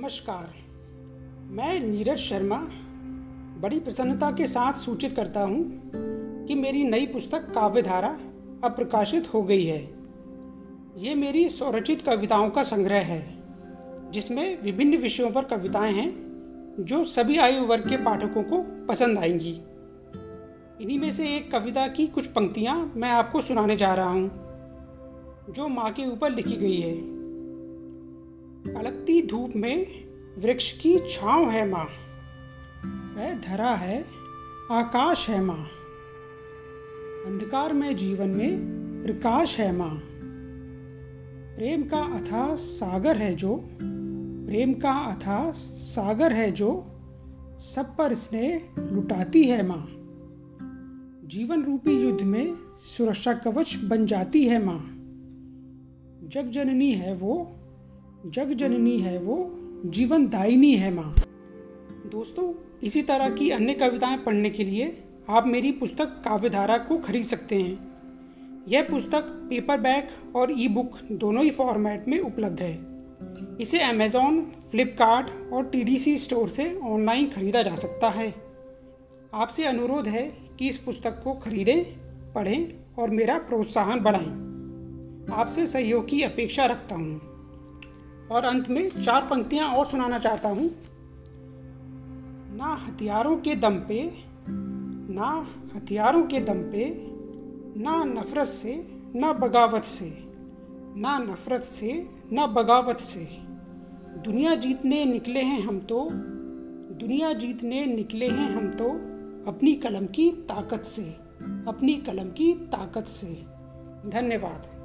नमस्कार। मैं नीरज शर्मा बड़ी प्रसन्नता के साथ सूचित करता हूँ कि मेरी नई पुस्तक काव्यधारा अब प्रकाशित हो गई है। ये मेरी स्वरचित कविताओं का संग्रह है, जिसमें विभिन्न विषयों पर कविताएँ हैं, जो सभी आयु वर्ग के पाठकों को पसंद आएँगी। इन्हीं में से एक कविता की कुछ पंक्तियाँ मैं आपको सुनाने जा रहा हूँ, जो माँ के ऊपर लिखी गई है। अलगती धूप में वृक्ष की छांव है माँ। वह धरा है, आकाश है माँ। अंधकार में जीवन में प्रकाश है माँ। प्रेम का अथा सागर है जो, प्रेम का अथा सागर है जो, सब पर स्नेह लुटाती है माँ। जीवन रूपी युद्ध में सुरक्षा कवच बन जाती है माँ। जग जननी है वो जग जननी है वो जीवन दायिनी है माँ। दोस्तों, इसी तरह की अन्य कविताएँ पढ़ने के लिए आप मेरी पुस्तक काव्यधारा को खरीद सकते हैं। यह पुस्तक पेपर बैक और ई बुक दोनों ही फॉर्मेट में उपलब्ध है। इसे अमेज़ॉन फ्लिपकार्ट और टीडीसी स्टोर से ऑनलाइन खरीदा जा सकता है। आपसे अनुरोध है कि इस पुस्तक को खरीदें, पढ़ें और मेरा प्रोत्साहन बढ़ाएँ। आपसे सहयोग की अपेक्षा रखता हूँ। और अंत में चार पंक्तियाँ और सुनाना चाहता हूँ। ना हथियारों के दम पे, ना हथियारों के दम पे, ना नफरत से, ना बगावत से, ना नफरत से, ना बगावत से। दुनिया जीतने निकले हैं हम तो दुनिया जीतने निकले हैं हम तो अपनी कलम की ताकत से, अपनी कलम की ताकत से। धन्यवाद।